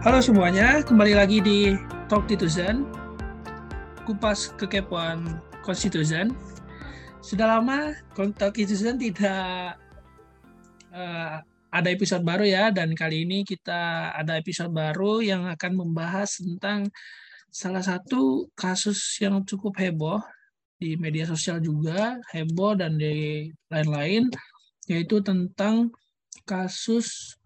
Halo semuanya, kembali lagi di Talk Tituzen, kupas kekepoan konstitusen. Sudah lama Talk Tituzen tidak uh, ada episode baru ya, dan kali ini kita ada episode baru yang akan membahas tentang salah satu kasus yang cukup heboh di media sosial juga, heboh dan di lain-lain, yaitu tentang kasus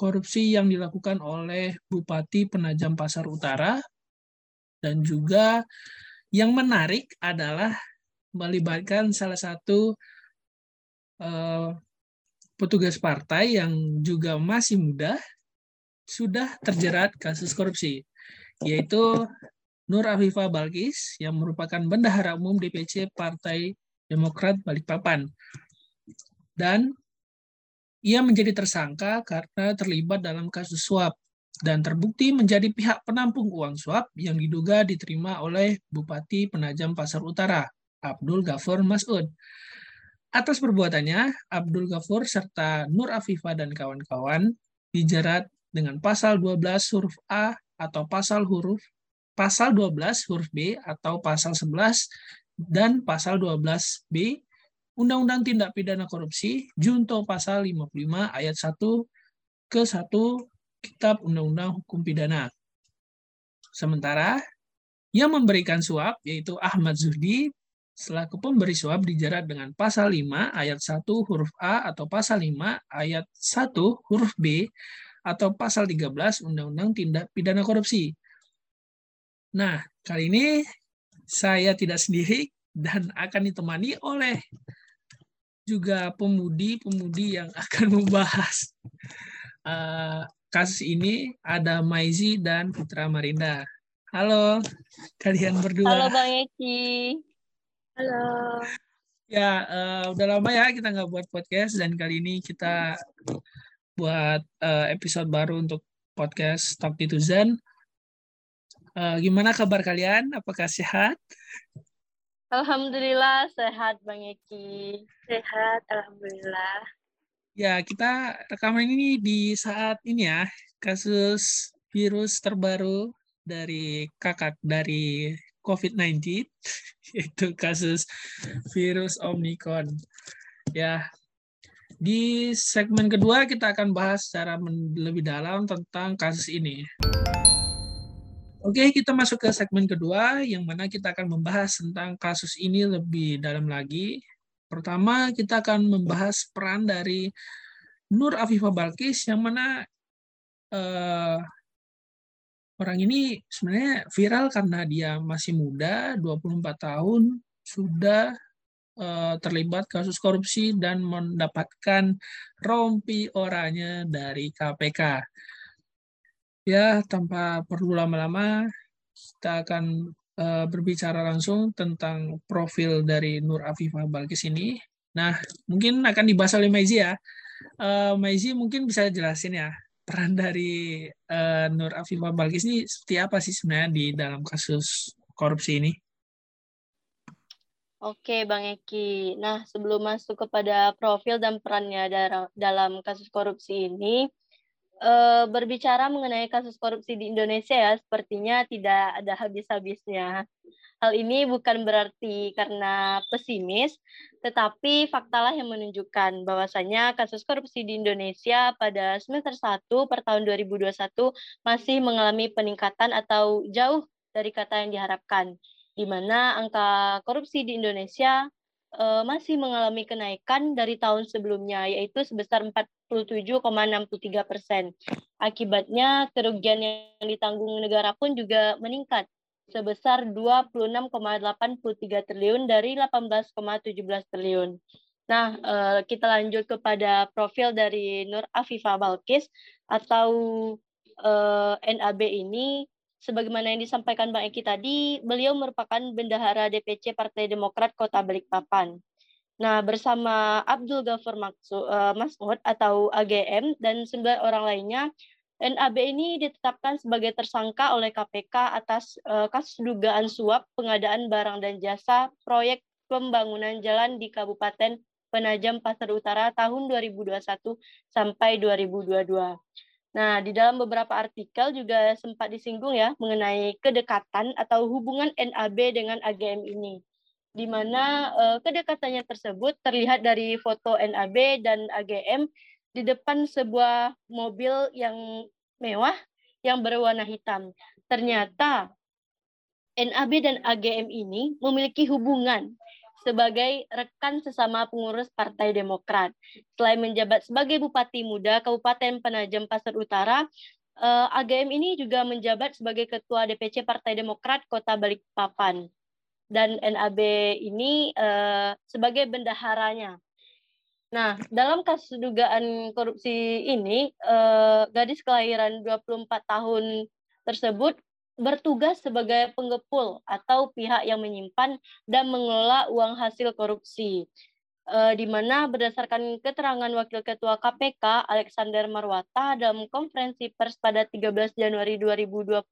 korupsi yang dilakukan oleh Bupati Penajam Pasar Utara dan juga yang menarik adalah melibatkan salah satu uh, petugas partai yang juga masih muda sudah terjerat kasus korupsi yaitu Nur Afifah Balkis yang merupakan bendahara umum DPC Partai Demokrat Balikpapan. Dan ia menjadi tersangka karena terlibat dalam kasus suap dan terbukti menjadi pihak penampung uang suap yang diduga diterima oleh Bupati Penajam Pasar Utara, Abdul Ghafur Masud. Atas perbuatannya, Abdul Ghafur serta Nur Afifah dan kawan-kawan dijerat dengan pasal 12 huruf A atau pasal huruf pasal 12 huruf B atau pasal 11 dan pasal 12B Undang-Undang Tindak Pidana Korupsi, Junto Pasal 55 ayat 1 ke 1 Kitab Undang-Undang Hukum Pidana. Sementara yang memberikan suap yaitu Ahmad Zuhdi selaku pemberi suap dijerat dengan pasal 5 ayat 1 huruf A atau pasal 5 ayat 1 huruf B atau pasal 13 Undang-Undang Tindak Pidana Korupsi. Nah, kali ini saya tidak sendiri dan akan ditemani oleh juga pemudi-pemudi yang akan membahas uh, kasus ini ada Maizi dan Putra Marinda. Halo, kalian berdua. Halo Bang Eki. Halo. Ya, uh, udah lama ya kita nggak buat podcast dan kali ini kita buat uh, episode baru untuk podcast Talk Tituzen. Uh, gimana kabar kalian? Apakah sehat? Alhamdulillah sehat Bang Eki. Sehat, alhamdulillah. Ya, kita rekaman ini di saat ini ya, kasus virus terbaru dari kakak dari COVID-19, yaitu kasus virus Omicron. Ya, di segmen kedua kita akan bahas secara lebih dalam tentang kasus ini. Oke, kita masuk ke segmen kedua yang mana kita akan membahas tentang kasus ini lebih dalam lagi. Pertama, kita akan membahas peran dari Nur Afifah Balkis yang mana uh, orang ini sebenarnya viral karena dia masih muda, 24 tahun, sudah uh, terlibat kasus korupsi dan mendapatkan rompi oranye dari KPK ya tanpa perlu lama-lama kita akan uh, berbicara langsung tentang profil dari Nur Afifah Balkis ini. Nah, mungkin akan dibahas oleh Maizi ya. Uh, Maizi mungkin bisa jelasin ya peran dari uh, Nur Afifah Balkis ini seperti apa sih sebenarnya di dalam kasus korupsi ini? Oke, Bang Eki. Nah, sebelum masuk kepada profil dan perannya dalam kasus korupsi ini, uh, berbicara mengenai kasus korupsi di Indonesia ya, sepertinya tidak ada habis-habisnya. Hal ini bukan berarti karena pesimis, tetapi faktalah yang menunjukkan bahwasanya kasus korupsi di Indonesia pada semester 1 per tahun 2021 masih mengalami peningkatan atau jauh dari kata yang diharapkan, di mana angka korupsi di Indonesia uh, masih mengalami kenaikan dari tahun sebelumnya, yaitu sebesar 47,63 persen. Akibatnya, kerugian yang ditanggung negara pun juga meningkat sebesar 26,83 triliun dari 18,17 triliun. Nah, uh, kita lanjut kepada profil dari Nur Afifah Balkis atau eh, NAB ini sebagaimana yang disampaikan Bang Eki tadi, beliau merupakan bendahara DPC Partai Demokrat Kota Balikpapan. Nah, bersama Abdul Ghafur eh, Masud atau AGM dan sembilan orang lainnya, NAB ini ditetapkan sebagai tersangka oleh KPK atas uh, kasus dugaan suap pengadaan barang dan jasa proyek pembangunan jalan di Kabupaten Penajam Pasar Utara tahun 2021 sampai 2022. Nah, di dalam beberapa artikel juga sempat disinggung ya mengenai kedekatan atau hubungan NAB dengan AGM ini. Di mana uh, kedekatannya tersebut terlihat dari foto NAB dan AGM di depan sebuah mobil yang mewah yang berwarna hitam. Ternyata NAB dan AGM ini memiliki hubungan sebagai rekan sesama pengurus Partai Demokrat. Selain menjabat sebagai Bupati Muda Kabupaten Penajam Pasar Utara, eh, AGM ini juga menjabat sebagai Ketua DPC Partai Demokrat Kota Balikpapan. Dan NAB ini eh, sebagai bendaharanya. Nah, dalam kasus dugaan korupsi ini, eh, gadis kelahiran 24 tahun tersebut bertugas sebagai penggepul atau pihak yang menyimpan dan mengelola uang hasil korupsi. E, di mana berdasarkan keterangan Wakil Ketua KPK Alexander Marwata dalam konferensi pers pada 13 Januari 2022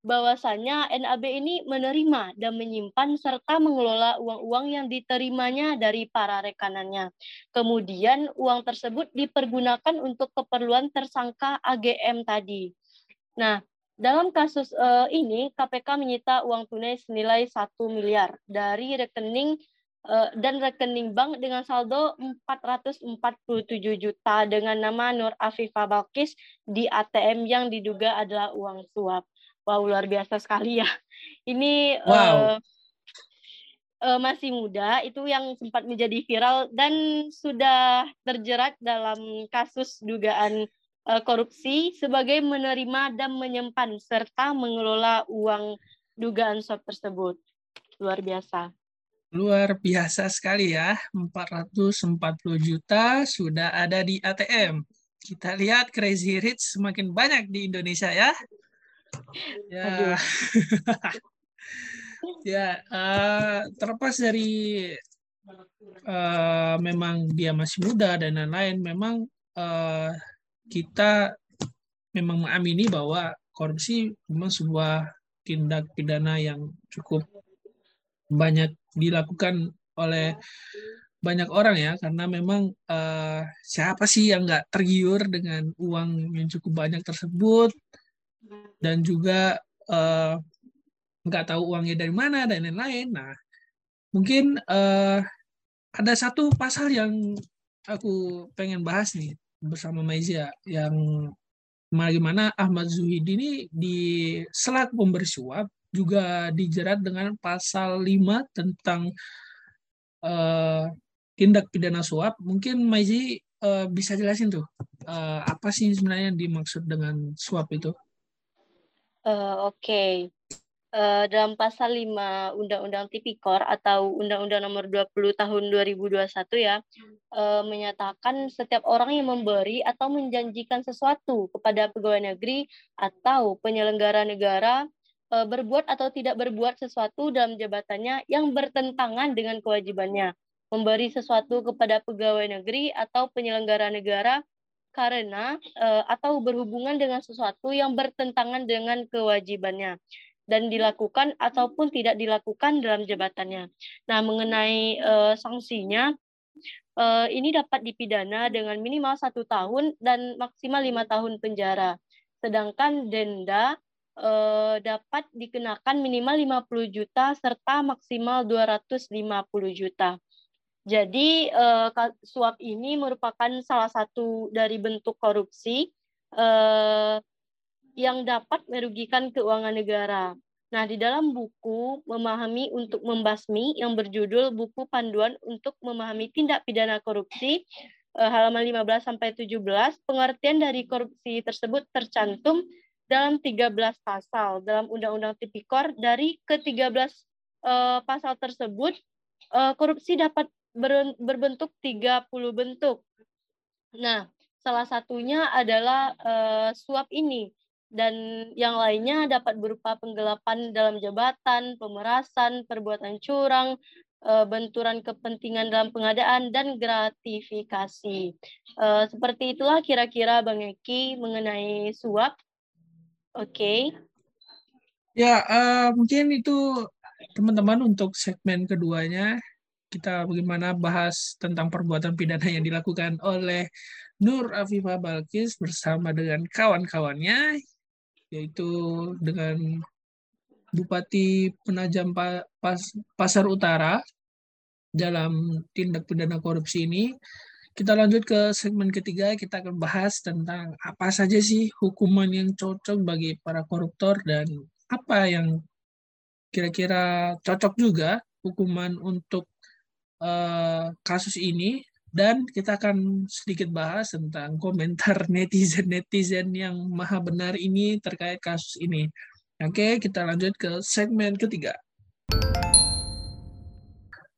bahwasanya NAB ini menerima dan menyimpan serta mengelola uang-uang yang diterimanya dari para rekanannya. Kemudian uang tersebut dipergunakan untuk keperluan tersangka AGM tadi. Nah, dalam kasus uh, ini, KPK menyita uang tunai senilai 1 miliar dari rekening uh, dan rekening bank dengan saldo 447 juta dengan nama Nur Afifah Balkis di ATM yang diduga adalah uang suap. Wow, luar biasa sekali ya. Ini wow. uh, uh, masih muda, itu yang sempat menjadi viral dan sudah terjerat dalam kasus dugaan Eh, korupsi sebagai menerima dan menyimpan serta mengelola uang dugaan suap tersebut. Luar biasa. Luar biasa sekali ya, 440 juta sudah ada di ATM. Kita lihat Crazy Rich semakin banyak di Indonesia ya. Ya, ya uh, terlepas dari uh, memang dia masih muda dan lain-lain, memang uh, kita memang mengamini bahwa korupsi memang sebuah tindak pidana yang cukup banyak dilakukan oleh banyak orang ya karena memang uh, siapa sih yang nggak tergiur dengan uang yang cukup banyak tersebut dan juga uh, tahu uangnya dari mana dan lain-lain. Nah mungkin uh, ada satu pasal yang aku pengen bahas nih bersama Maizia yang bagaimana Ahmad Zuhidi ini di selaku pemberi suap juga dijerat dengan pasal 5 tentang uh, tindak pidana suap. Mungkin Maizi uh, bisa jelasin tuh uh, apa sih sebenarnya yang dimaksud dengan suap itu? Uh, Oke, okay uh, dalam pasal 5 Undang-Undang Tipikor atau Undang-Undang Nomor 20 Tahun 2021 ya uh, menyatakan setiap orang yang memberi atau menjanjikan sesuatu kepada pegawai negeri atau penyelenggara negara uh, berbuat atau tidak berbuat sesuatu dalam jabatannya yang bertentangan dengan kewajibannya. Memberi sesuatu kepada pegawai negeri atau penyelenggara negara karena atau berhubungan dengan sesuatu yang bertentangan dengan kewajibannya dan dilakukan ataupun tidak dilakukan dalam jabatannya. Nah, mengenai uh, sanksinya, uh, ini dapat dipidana dengan minimal satu tahun dan maksimal lima tahun penjara. Sedangkan denda uh, dapat dikenakan minimal 50 juta serta maksimal 250 juta. Jadi uh, suap ini merupakan salah satu dari bentuk korupsi uh, yang dapat merugikan keuangan negara. Nah, di dalam buku Memahami untuk Membasmi yang berjudul Buku Panduan untuk Memahami Tindak Pidana Korupsi eh, halaman 15 sampai 17, pengertian dari korupsi tersebut tercantum dalam 13 pasal dalam Undang-Undang Tipikor dari ke-13 eh, pasal tersebut eh, korupsi dapat berbentuk 30 bentuk. Nah, salah satunya adalah suap ini dan yang lainnya dapat berupa penggelapan dalam jabatan, pemerasan, perbuatan curang, eh, benturan kepentingan dalam pengadaan dan gratifikasi. Eh, seperti itulah kira-kira Bang Eki mengenai suap. Oke. Okay. Ya, uh, mungkin itu teman-teman untuk segmen keduanya kita bagaimana bahas tentang perbuatan pidana yang dilakukan oleh Nur Afifah Balkis bersama dengan kawan-kawannya, yaitu dengan Bupati Penajam Pasar Utara dalam tindak pidana korupsi ini. Kita lanjut ke segmen ketiga, kita akan bahas tentang apa saja sih hukuman yang cocok bagi para koruptor dan apa yang kira-kira cocok juga hukuman untuk uh, kasus ini dan kita akan sedikit bahas tentang komentar netizen-netizen yang maha benar ini terkait kasus ini. Oke, kita lanjut ke segmen ketiga.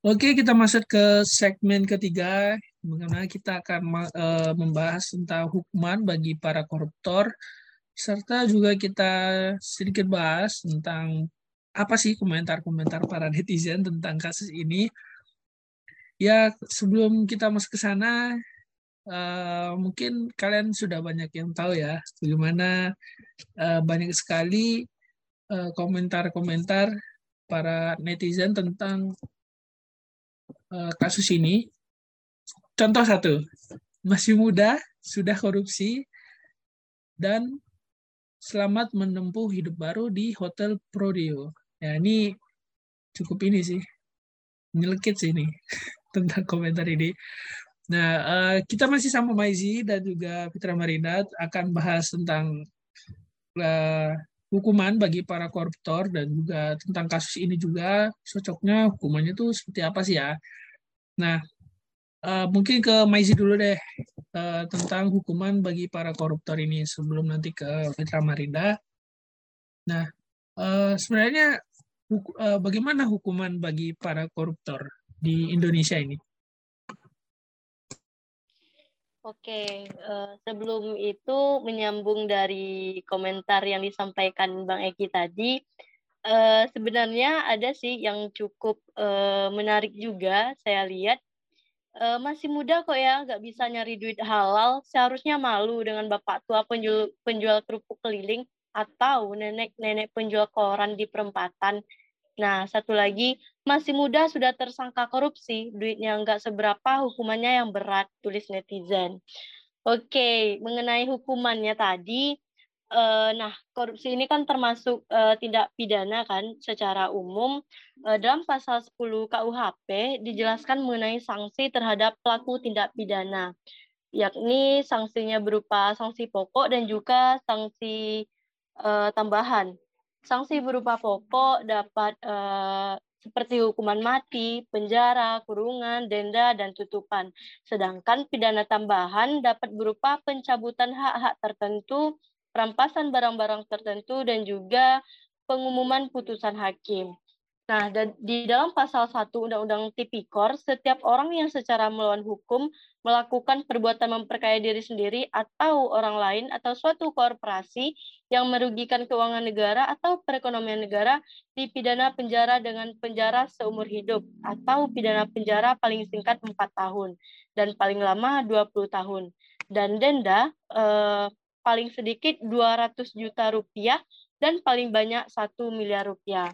Oke, kita masuk ke segmen ketiga, mengenai kita akan uh, membahas tentang hukuman bagi para koruptor, serta juga kita sedikit bahas tentang apa sih komentar-komentar para netizen tentang kasus ini. Ya, sebelum kita masuk ke sana, uh, mungkin kalian sudah banyak yang tahu ya, bagaimana uh, banyak sekali Eh, komentar-komentar para netizen tentang uh, kasus ini. Contoh satu, masih muda, sudah korupsi, dan selamat menempuh hidup baru di Hotel Prodeo. Ya, ini cukup ini sih, nyelekit sih ini tentang komentar ini. Nah, uh, kita masih sama Maizi dan juga Fitra Marina akan bahas tentang uh, hukuman bagi para koruptor dan juga tentang kasus ini juga cocoknya hukumannya itu seperti apa sih ya. Nah, uh, mungkin ke Maizi dulu deh uh, tentang hukuman bagi para koruptor ini sebelum nanti ke Fitra Marinda. Nah, uh, sebenarnya uh, bagaimana hukuman bagi para koruptor di Indonesia ini? Oke, uh, sebelum itu menyambung dari komentar yang disampaikan Bang Eki tadi, uh, sebenarnya ada sih yang cukup uh, menarik juga saya lihat. Masih muda kok ya, nggak bisa nyari duit halal, seharusnya malu dengan bapak tua penjual, penjual kerupuk keliling atau nenek-nenek penjual koran di perempatan Nah, satu lagi, masih muda sudah tersangka korupsi, duitnya nggak seberapa, hukumannya yang berat, tulis netizen. Oke, mengenai hukumannya tadi, eh, nah korupsi ini kan termasuk eh, tindak pidana kan secara umum. Eh, dalam pasal 10 KUHP dijelaskan mengenai sanksi terhadap pelaku tindak pidana, yakni sanksinya berupa sanksi pokok dan juga sanksi tambahan. Sanksi berupa pokok dapat seperti hukuman mati, penjara, kurungan, denda, dan tutupan. Sedangkan pidana tambahan dapat berupa pencabutan hak-hak tertentu, perampasan barang-barang tertentu, dan juga pengumuman putusan hakim. Nah, di dalam pasal 1 Undang-Undang Tipikor, setiap orang yang secara melawan hukum melakukan perbuatan memperkaya diri sendiri atau orang lain atau suatu korporasi yang merugikan keuangan negara atau perekonomian negara dipidana penjara dengan penjara seumur hidup atau pidana penjara paling singkat 4 tahun dan paling lama 20 tahun. Dan denda eh, paling sedikit 200 juta rupiah dan paling banyak 1 miliar rupiah.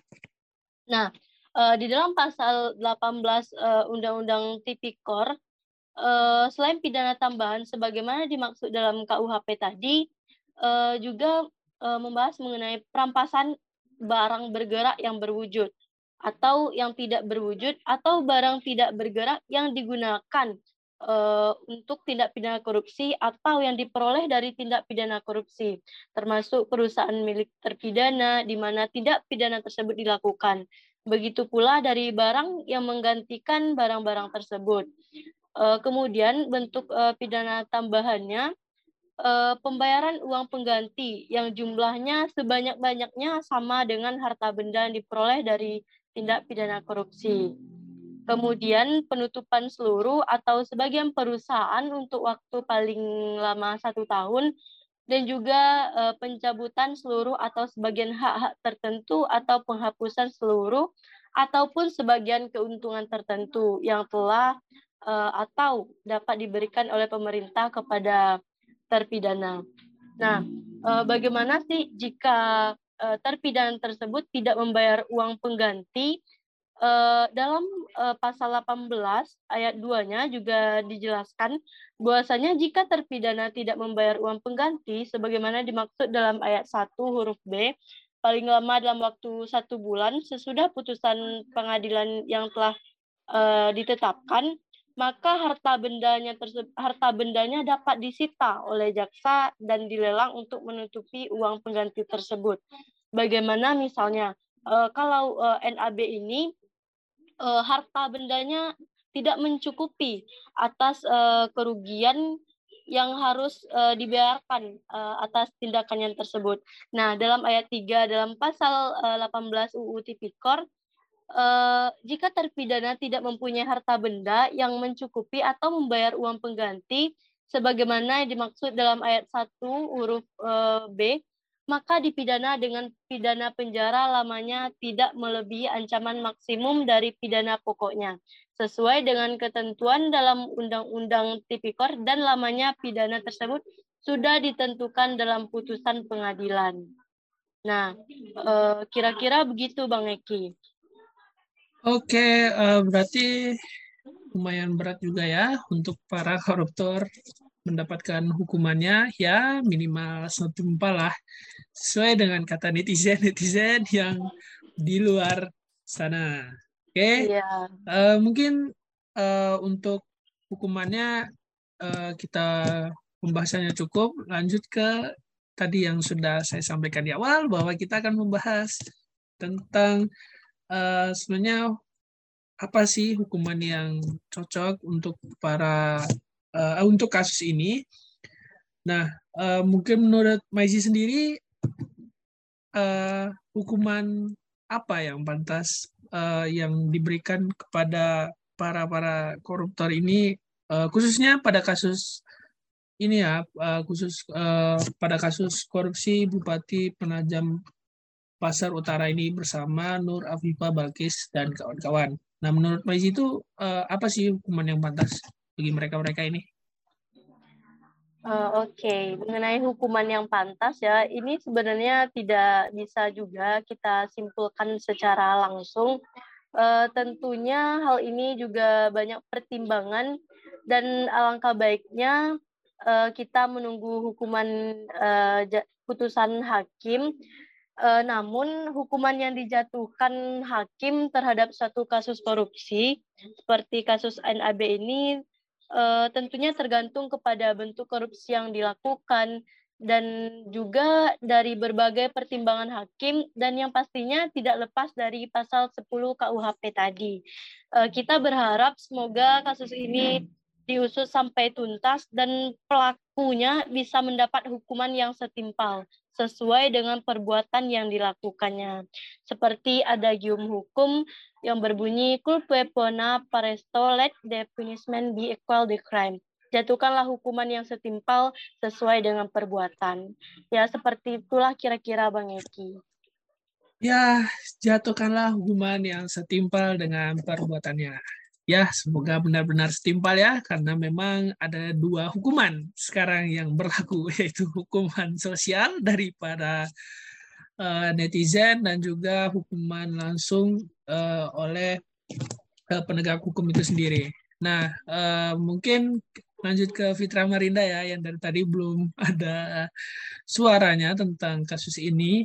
Nah, uh, di dalam pasal 18 uh, Undang-Undang Tipikor, uh, selain pidana tambahan sebagaimana dimaksud dalam KUHP tadi, uh, juga uh, membahas mengenai perampasan barang bergerak yang berwujud atau yang tidak berwujud atau barang tidak bergerak yang digunakan uh, untuk tindak pidana korupsi atau yang diperoleh dari tindak pidana korupsi, termasuk perusahaan milik terpidana di mana tindak pidana tersebut dilakukan. Begitu pula dari barang yang menggantikan barang-barang tersebut. Uh, kemudian bentuk uh, pidana tambahannya uh, pembayaran uang pengganti yang jumlahnya sebanyak-banyaknya sama dengan harta benda yang diperoleh dari tindak pidana korupsi. Kemudian penutupan seluruh atau sebagian perusahaan untuk waktu paling lama satu tahun dan juga uh, pencabutan seluruh atau sebagian hak-hak tertentu atau penghapusan seluruh ataupun sebagian keuntungan tertentu yang telah uh, atau dapat diberikan oleh pemerintah kepada terpidana. Nah, uh, bagaimana sih jika uh, terpidana tersebut tidak membayar uang pengganti uh, dalam uh, pasal 18 ayat 2-nya juga dijelaskan bahwasanya jika terpidana tidak membayar uang pengganti sebagaimana dimaksud dalam ayat 1 huruf B paling lama dalam waktu satu bulan sesudah putusan pengadilan yang telah uh, ditetapkan maka harta bendanya harta bendanya dapat disita oleh jaksa dan dilelang untuk menutupi uang pengganti tersebut. Bagaimana misalnya uh, kalau uh, NAB ini uh, harta bendanya tidak mencukupi atas uh, kerugian yang harus uh, dibayarkan uh, atas tindakan yang tersebut. Nah, dalam ayat 3 dalam pasal uh, 18 UU Tipikor uh, jika terpidana tidak mempunyai harta benda yang mencukupi atau membayar uang pengganti sebagaimana dimaksud dalam ayat 1 huruf uh, B maka dipidana dengan pidana penjara lamanya tidak melebihi ancaman maksimum dari pidana pokoknya, sesuai dengan ketentuan dalam Undang-Undang Tipikor dan lamanya pidana tersebut sudah ditentukan dalam putusan pengadilan. Nah, eh, kira-kira begitu Bang Eki. Oke, eh, berarti lumayan berat juga ya untuk para koruptor mendapatkan hukumannya ya minimal satu lah sesuai dengan kata netizen netizen yang di luar sana. Oke, okay? Iya. uh, mungkin uh, untuk hukumannya uh, kita pembahasannya cukup. Lanjut ke tadi yang sudah saya sampaikan di awal bahwa kita akan membahas tentang uh, sebenarnya apa sih hukuman yang cocok untuk para uh, untuk kasus ini. Nah, uh, mungkin menurut Maizi sendiri, uh, hukuman apa yang pantas uh, yang diberikan kepada para para koruptor ini, uh, khususnya pada kasus ini ya, uh, khusus uh, pada kasus korupsi Bupati Penajam Pasar Utara ini bersama Nur Afifa Balkis dan kawan-kawan. Nah, menurut Maizi itu uh, apa sih hukuman yang pantas? bagi mereka-mereka ini? Uh, Oke, okay. mengenai hukuman yang pantas ya, ini sebenarnya tidak bisa juga kita simpulkan secara langsung. Uh, tentunya hal ini juga banyak pertimbangan dan alangkah baiknya uh, kita menunggu hukuman uh, putusan hakim. Uh, namun hukuman yang dijatuhkan hakim terhadap suatu kasus korupsi seperti kasus NAB ini uh, tentunya tergantung kepada bentuk korupsi yang dilakukan dan juga dari berbagai pertimbangan hakim dan yang pastinya tidak lepas dari pasal 10 KUHP tadi. Uh, kita berharap semoga kasus ini diusut sampai tuntas dan pelakunya bisa mendapat hukuman yang setimpal sesuai dengan perbuatan yang dilakukannya. Seperti ada gium hukum yang berbunyi culpe pona paresto let the punishment be equal the crime. Jatuhkanlah hukuman yang setimpal sesuai dengan perbuatan. Ya, seperti itulah kira-kira Bang Eki. Ya, jatuhkanlah hukuman yang setimpal dengan perbuatannya ya semoga benar-benar setimpal ya karena memang ada dua hukuman sekarang yang berlaku yaitu hukuman sosial daripada uh, netizen dan juga hukuman langsung uh, oleh uh, penegak hukum itu sendiri. Nah uh, mungkin lanjut ke Fitra Marinda ya yang dari tadi belum ada suaranya tentang kasus ini.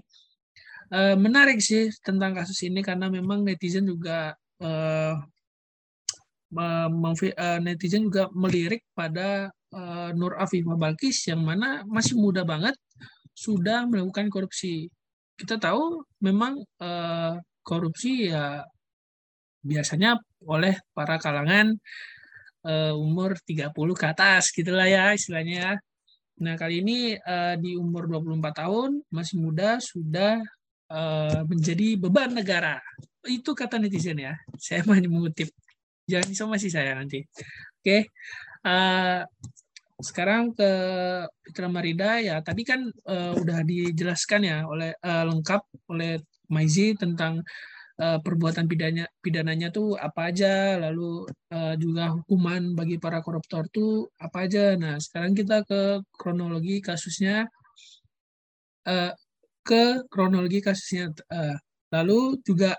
Menarik sih tentang kasus ini karena memang netizen juga netizen juga melirik pada uh, Nur Afifah Balkis yang mana masih muda banget sudah melakukan korupsi. Kita tahu memang uh, korupsi ya biasanya oleh para kalangan umur 30 ke atas gitulah ya istilahnya. Nah, kali ini di umur 24 tahun masih muda sudah menjadi beban negara. Itu kata netizen ya. Saya hanya mengutip jangan somasi saya nanti. Oke. Okay. Uh, eh, sekarang ke Fitra Marida ya tadi kan uh, udah dijelaskan ya oleh uh, lengkap oleh Maizi tentang uh, perbuatan pidana pidananya tuh apa aja lalu uh, juga hukuman bagi para koruptor tuh apa aja nah sekarang kita ke kronologi kasusnya uh, ke kronologi kasusnya uh, lalu juga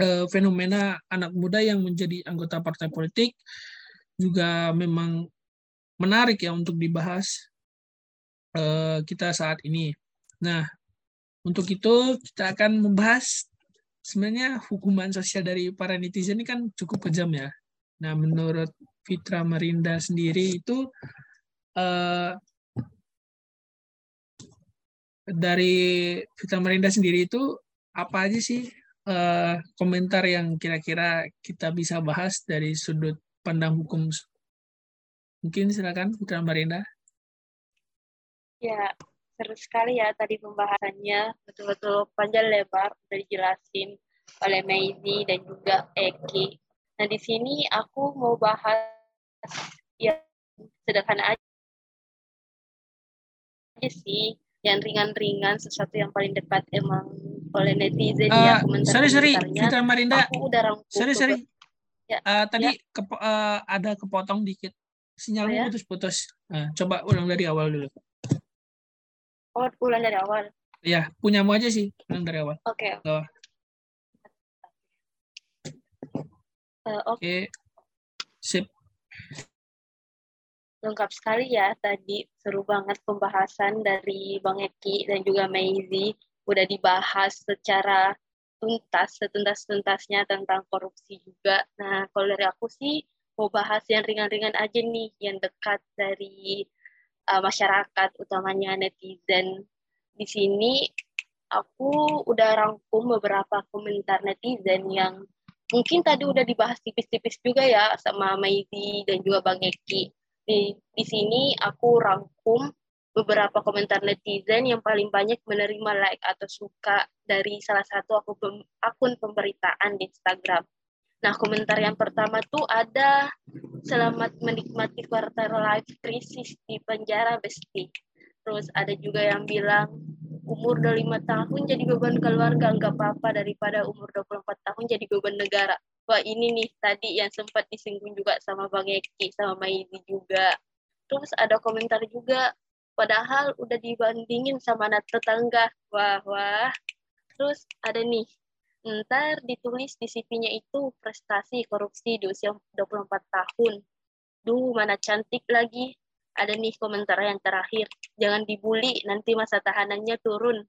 uh, fenomena anak muda yang menjadi anggota partai politik juga memang menarik ya untuk dibahas uh, kita saat ini. Nah, untuk itu kita akan membahas sebenarnya hukuman sosial dari para netizen ini kan cukup kejam ya. Nah, menurut Fitra Marinda sendiri itu uh, dari Fitra Marinda sendiri itu apa aja sih uh, komentar yang kira-kira kita bisa bahas dari sudut pandang hukum? Mungkin silakan Fitra Marinda. Ya, seru sekali ya tadi pembahasannya betul-betul panjang lebar udah dijelasin oleh Maizi dan juga Eki. Nah di sini aku mau bahas ya sederhana aja sih yang ringan-ringan sesuatu yang paling dekat emang oleh netizen uh, ya komentar sorry sorry Fitra Marinda aku udah rangkum sorry sorry ya, uh, tadi ya. kepo, uh, ada kepotong dikit sinyalmu oh, ya? putus-putus uh, coba ulang dari awal dulu Oh, ulang dari awal. Iya, punyamu aja sih, ulang dari awal. Oke. Okay. Oh. Uh, Oke. Okay. Sip. Lengkap sekali ya tadi, seru banget pembahasan dari Bang Eki dan juga Maizi. Udah dibahas secara tuntas, setuntas-tuntasnya tentang korupsi juga. Nah, kalau dari aku sih mau bahas yang ringan-ringan aja nih, yang dekat dari uh, masyarakat, utamanya netizen. Di sini aku udah rangkum beberapa komentar netizen yang mungkin tadi udah dibahas tipis-tipis juga ya sama Maizi dan juga Bang Eki. Di, di sini aku rangkum beberapa komentar netizen yang paling banyak menerima like atau suka dari salah satu akun, akun pemberitaan di Instagram. Nah, komentar yang pertama tuh ada selamat menikmati quarter life krisis di penjara Besti. Terus ada juga yang bilang umur 25 tahun jadi beban keluarga nggak apa-apa daripada umur 24 tahun jadi beban negara. Wah ini nih tadi yang sempat disinggung juga sama Bang Eki, sama Maidi juga. Terus ada komentar juga, padahal udah dibandingin sama anak tetangga. Wah, wah. Terus ada nih, ntar ditulis di CV-nya itu prestasi korupsi di usia 24 tahun. Duh, mana cantik lagi. Ada nih komentar yang terakhir. Jangan dibully, nanti masa tahanannya turun.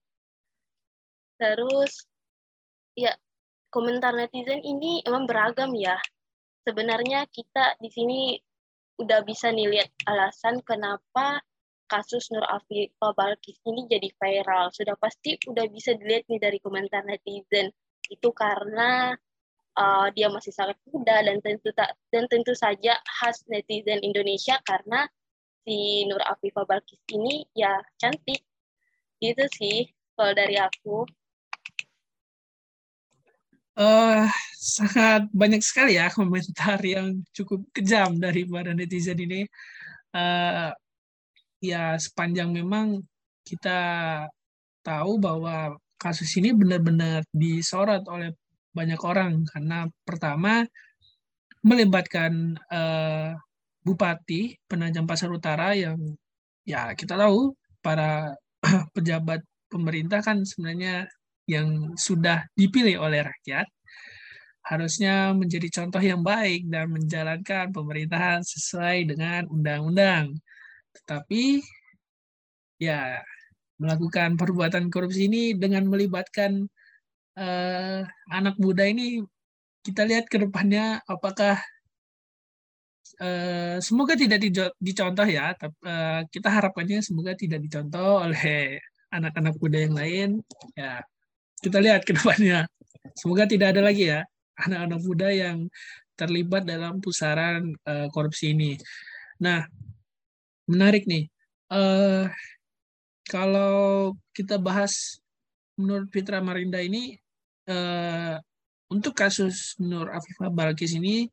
Terus, ya, komentar netizen ini emang beragam ya. Sebenarnya kita di sini udah bisa nih lihat alasan kenapa kasus Nur Afifah Balkis ini jadi viral. Sudah pasti udah bisa dilihat nih dari komentar netizen itu karena uh, dia masih sangat muda dan tentu tak dan tentu saja khas netizen Indonesia karena si Nur Afifah Balkis ini ya cantik gitu sih kalau dari aku uh, sangat banyak sekali ya komentar yang cukup kejam dari para netizen ini. Uh, ya sepanjang memang kita tahu bahwa kasus ini benar-benar disorot oleh banyak orang. Karena pertama melibatkan uh, bupati Penajam Pasar Utara yang ya kita tahu para pejabat pemerintah kan sebenarnya yang sudah dipilih oleh rakyat harusnya menjadi contoh yang baik dan menjalankan pemerintahan sesuai dengan undang-undang. Tetapi ya melakukan perbuatan korupsi ini dengan melibatkan uh, anak muda ini kita lihat ke depannya apakah uh, semoga tidak dicontoh ya tapi uh, kita harapannya semoga tidak dicontoh oleh anak-anak muda yang lain ya kita lihat ke depannya. Semoga tidak ada lagi ya anak-anak muda yang terlibat dalam pusaran uh, korupsi ini. Nah menarik nih. Uh, kalau kita bahas menurut Fitra Marinda ini uh, untuk kasus Nur Afifah Balkis ini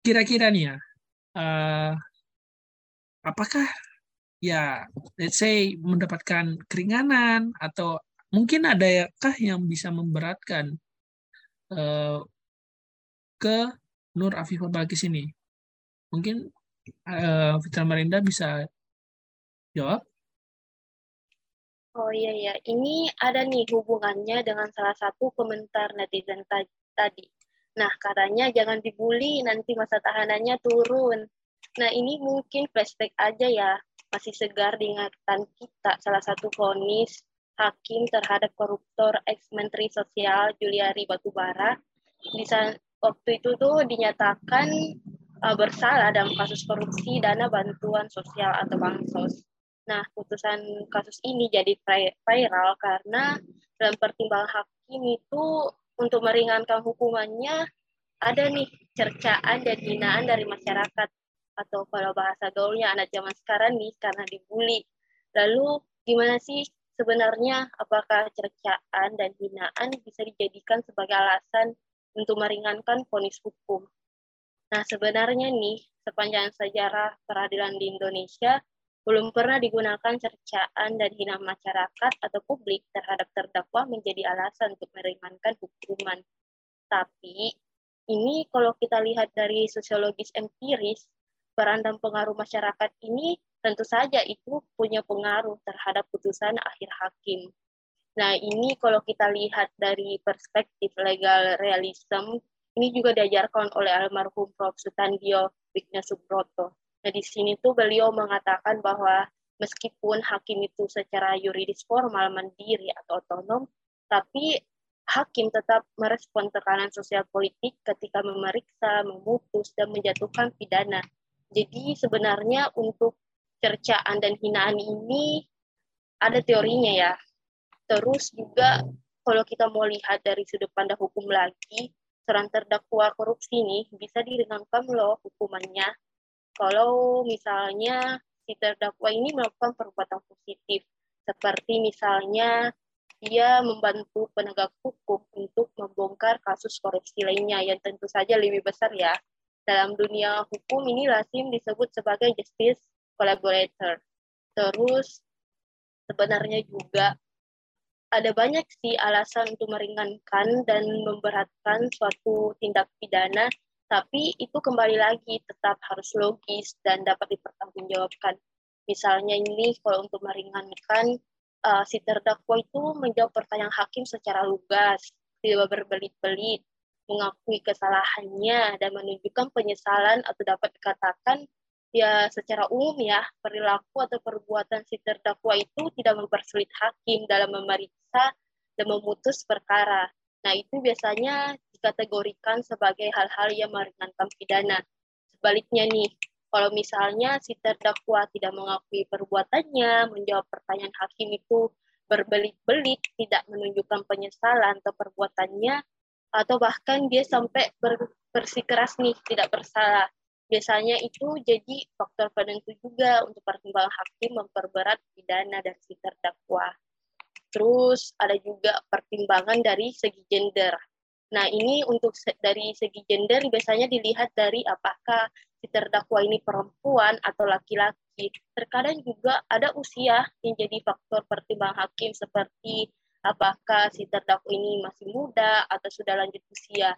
kira-kira nih ya uh, apakah ya let's say mendapatkan keringanan atau mungkin ada kah yang bisa memberatkan uh, ke Nur Afifah Balkis ini? Mungkin uh, Fitra Marinda bisa jawab. Oh iya ya, ini ada nih hubungannya dengan salah satu komentar netizen tadi. Nah, katanya jangan dibully, nanti masa tahanannya turun. Nah, ini mungkin flashback aja ya, masih segar diingatan kita. Salah satu vonis hakim terhadap koruptor ex-menteri sosial Juliari Batubara. Di waktu itu tuh dinyatakan uh, bersalah dalam kasus korupsi dana bantuan sosial atau bansos. Nah, putusan kasus ini jadi viral karena dalam pertimbangan hakim itu untuk meringankan hukumannya ada nih cercaan dan hinaan dari masyarakat atau kalau bahasa gaulnya anak zaman sekarang nih karena dibully. Lalu gimana sih sebenarnya apakah cercaan dan hinaan bisa dijadikan sebagai alasan untuk meringankan vonis hukum? Nah, sebenarnya nih sepanjang sejarah peradilan di Indonesia belum pernah digunakan cercaan dan hina masyarakat atau publik terhadap terdakwa menjadi alasan untuk meringankan hukuman. Tapi ini kalau kita lihat dari sosiologis empiris, peran dan pengaruh masyarakat ini tentu saja itu punya pengaruh terhadap putusan akhir hakim. Nah, ini kalau kita lihat dari perspektif legal realism, ini juga diajarkan oleh almarhum Prof. Sutandio Wigna Subroto Nah, di sini tuh beliau mengatakan bahwa meskipun hakim itu secara yuridis formal mandiri atau otonom, tapi hakim tetap merespon tekanan sosial politik ketika memeriksa, memutus, dan menjatuhkan pidana. Jadi sebenarnya untuk cercaan dan hinaan ini ada teorinya ya. Terus juga kalau kita mau lihat dari sudut pandang hukum lagi, seorang terdakwa korupsi ini bisa diringankan loh hukumannya kalau misalnya si terdakwa ini melakukan perbuatan positif, seperti misalnya dia membantu penegak hukum untuk membongkar kasus korupsi lainnya yang tentu saja lebih besar ya. Dalam dunia hukum ini lazim disebut sebagai justice collaborator. Terus sebenarnya juga ada banyak sih alasan untuk meringankan dan memberatkan suatu tindak pidana tapi itu kembali lagi tetap harus logis dan dapat dipertanggungjawabkan. Misalnya ini kalau untuk meringankan uh, si terdakwa itu menjawab pertanyaan hakim secara lugas, tidak berbelit-belit, mengakui kesalahannya dan menunjukkan penyesalan atau dapat dikatakan ya secara umum ya perilaku atau perbuatan si terdakwa itu tidak mempersulit hakim dalam memeriksa dan memutus perkara. Nah, itu biasanya dikategorikan sebagai hal-hal yang meringankan pidana. Sebaliknya nih, kalau misalnya si terdakwa tidak mengakui perbuatannya, menjawab pertanyaan hakim itu berbelit-belit, tidak menunjukkan penyesalan atau perbuatannya, atau bahkan dia sampai ber, bersikeras nih, tidak bersalah. Biasanya itu jadi faktor penentu juga untuk pertimbangan hakim memperberat pidana dari si terdakwa. Terus ada juga pertimbangan dari segi gender. Nah, ini untuk dari segi gender biasanya dilihat dari apakah si terdakwa ini perempuan atau laki-laki. Terkadang juga ada usia yang jadi faktor pertimbangan hakim seperti apakah si terdakwa ini masih muda atau sudah lanjut usia.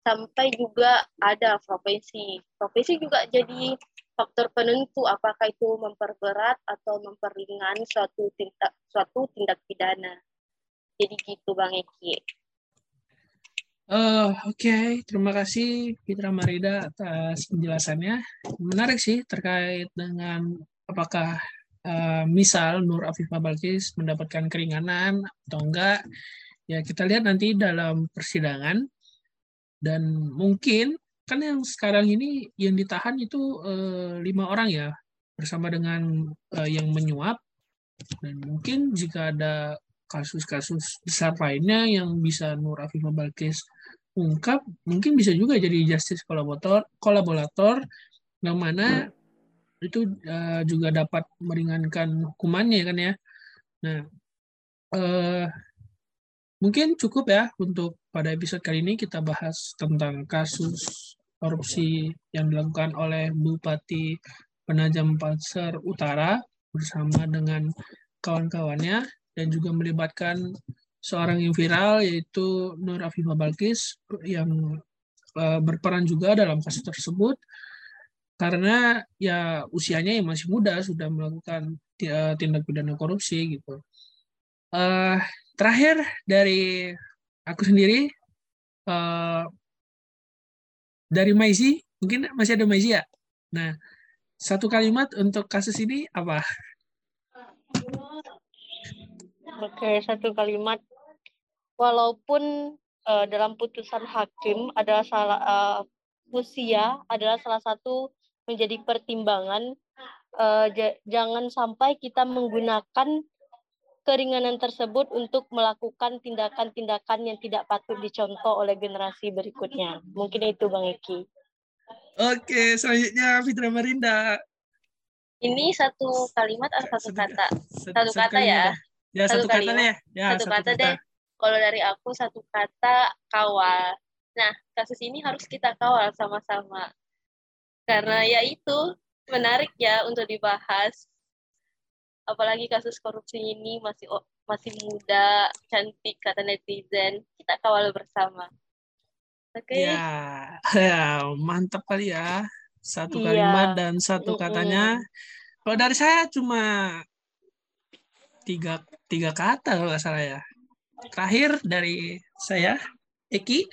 Sampai juga ada profesi. Profesi juga jadi faktor penentu apakah itu memperberat atau memperringan suatu tindak suatu tindak pidana. Jadi gitu Bang Eki. Uh, Oke, okay. terima kasih Fitra Marida atas penjelasannya. Menarik sih terkait dengan apakah uh, misal Nur Afifah Balkis mendapatkan keringanan atau enggak. Ya kita lihat nanti dalam persidangan. Dan mungkin kan yang sekarang ini yang ditahan itu uh, lima orang ya bersama dengan uh, yang menyuap. Dan mungkin jika ada kasus-kasus besar lainnya yang bisa Nur Afifah Balkis ungkap, mungkin bisa juga jadi justice kolaborator, kolaborator yang mana itu uh, juga dapat meringankan hukumannya kan ya. Nah, uh, mungkin cukup ya untuk pada episode kali ini kita bahas tentang kasus korupsi yang dilakukan oleh Bupati Penajam Pasar Utara bersama dengan kawan-kawannya dan juga melibatkan seorang yang viral yaitu Nur Afifah Balkis yang uh, berperan juga dalam kasus tersebut karena ya usianya yang masih muda sudah melakukan uh, tindak pidana korupsi gitu. Uh, terakhir dari aku sendiri uh, dari Maizi, mungkin masih ada Maizi ya? Nah, satu kalimat untuk kasus ini apa? Oke, satu kalimat. Walaupun uh, dalam putusan hakim adalah salah uh, usia adalah salah satu menjadi pertimbangan, uh, jangan sampai kita menggunakan keringanan tersebut untuk melakukan tindakan-tindakan yang tidak patut dicontoh oleh generasi berikutnya. Mungkin itu Bang Eki. Oke, selanjutnya Fitra Marinda. Ini satu kalimat atau satu, kata? Satu, satu kata ya. Ya, satu, satu kata deh. Ya, satu, satu kata, kata deh. Kalau dari aku satu kata kawal. Nah, kasus ini harus kita kawal sama-sama. Karena ya itu menarik ya untuk dibahas apalagi kasus korupsi ini masih masih muda, cantik kata netizen. Kita kawal bersama. Oke. Okay? Ya, ya, mantap kali ya. Satu iya. kalimat dan satu katanya. Kalau dari saya cuma tiga tiga kata kalau nggak salah ya. Terakhir dari saya, Eki.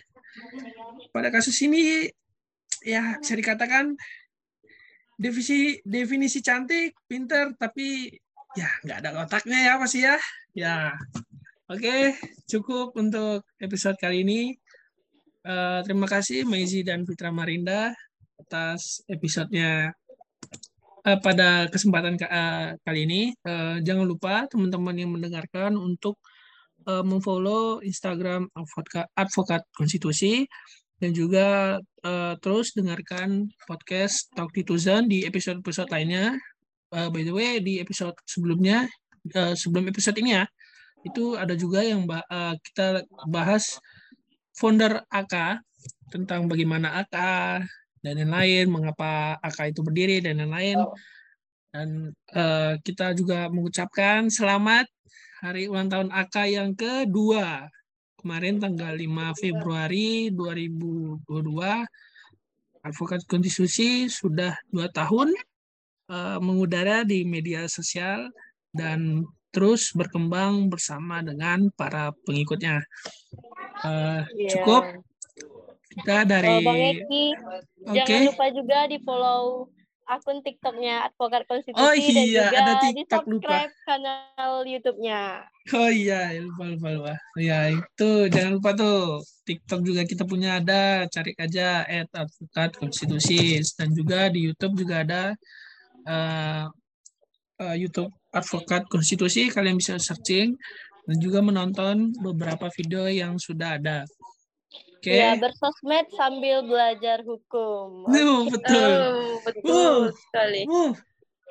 Pada kasus ini ya bisa dikatakan definisi definisi cantik, pinter, tapi ya nggak ada otaknya ya pasti ya. Ya. Oke cukup untuk episode kali ini. Uh, terima kasih Maizi dan Fitra Marinda atas episodenya uh, pada kesempatan uh, kali ini. Uh, jangan lupa teman-teman yang mendengarkan untuk uh, memfollow Instagram advokat, konstitusi. Dan juga uh, terus dengarkan podcast Talk Tituzen di episode-episode lainnya uh, by the way di episode sebelumnya uh, sebelum episode ini ya itu ada juga yang uh, kita bahas founder AK tentang bagaimana AK dan lain-lain mengapa AK itu berdiri dan lain-lain dan uh, kita juga mengucapkan selamat hari ulang tahun AK yang kedua. Kemarin tanggal 5 Februari 2022 Advokat Konstitusi sudah dua tahun uh, mengudara di media sosial dan terus berkembang bersama dengan para pengikutnya. Uh, yeah. Cukup kita dari. Oh, Bang Eki, okay. jangan lupa juga di follow akun TikToknya Advokat Konstitusi oh, iya, dan juga ada TikTok, di subscribe lupa. kanal YouTube-nya. Oh iya, lupa lupa lupa. Ya itu jangan lupa tuh TikTok juga kita punya ada, cari aja @advokat konstitusi dan juga di YouTube juga ada uh, uh, YouTube Advokat Konstitusi kalian bisa searching dan juga menonton beberapa video yang sudah ada. Oke. Okay. Ya, bersosmed sambil belajar hukum. Uh, betul. Oh, betul uh, sekali. Uh.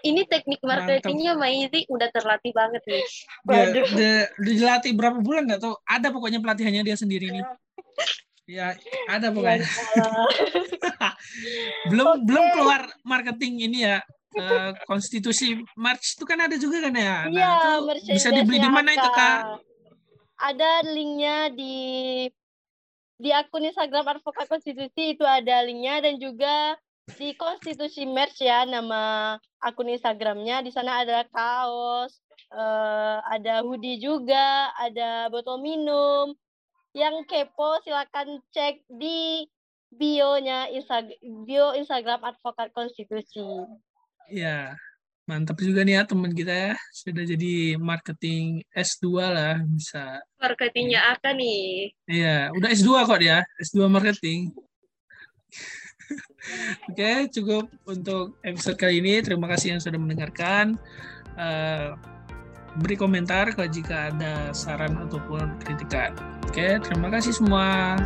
Ini teknik marketingnya Maizi udah terlatih banget nih. Dia, dia dilatih berapa bulan nggak tahu. Ada pokoknya pelatihannya dia sendiri nih. Ya, ada pokoknya. belum okay. belum keluar marketing ini ya uh, konstitusi March itu kan ada juga kan ya? Nah, iya, itu bisa dibeli di mana itu kak? Ada linknya di di akun Instagram Advokat Konstitusi itu ada linknya dan juga di Konstitusi Merch ya nama akun Instagramnya di sana ada kaos, uh, ada hoodie juga, ada botol minum. Yang kepo silakan cek di bio-nya bio Instagram Advokat Konstitusi. Ya, mantap juga nih ya teman kita ya. Sudah jadi marketing S2 lah bisa. Marketingnya apa nih? Iya, udah S2 kok dia. S2 marketing. Oke, cukup untuk episode kali ini. Terima kasih yang sudah mendengarkan. Uh, beri komentar kalau jika ada saran ataupun kritikan. Oke, terima kasih semua.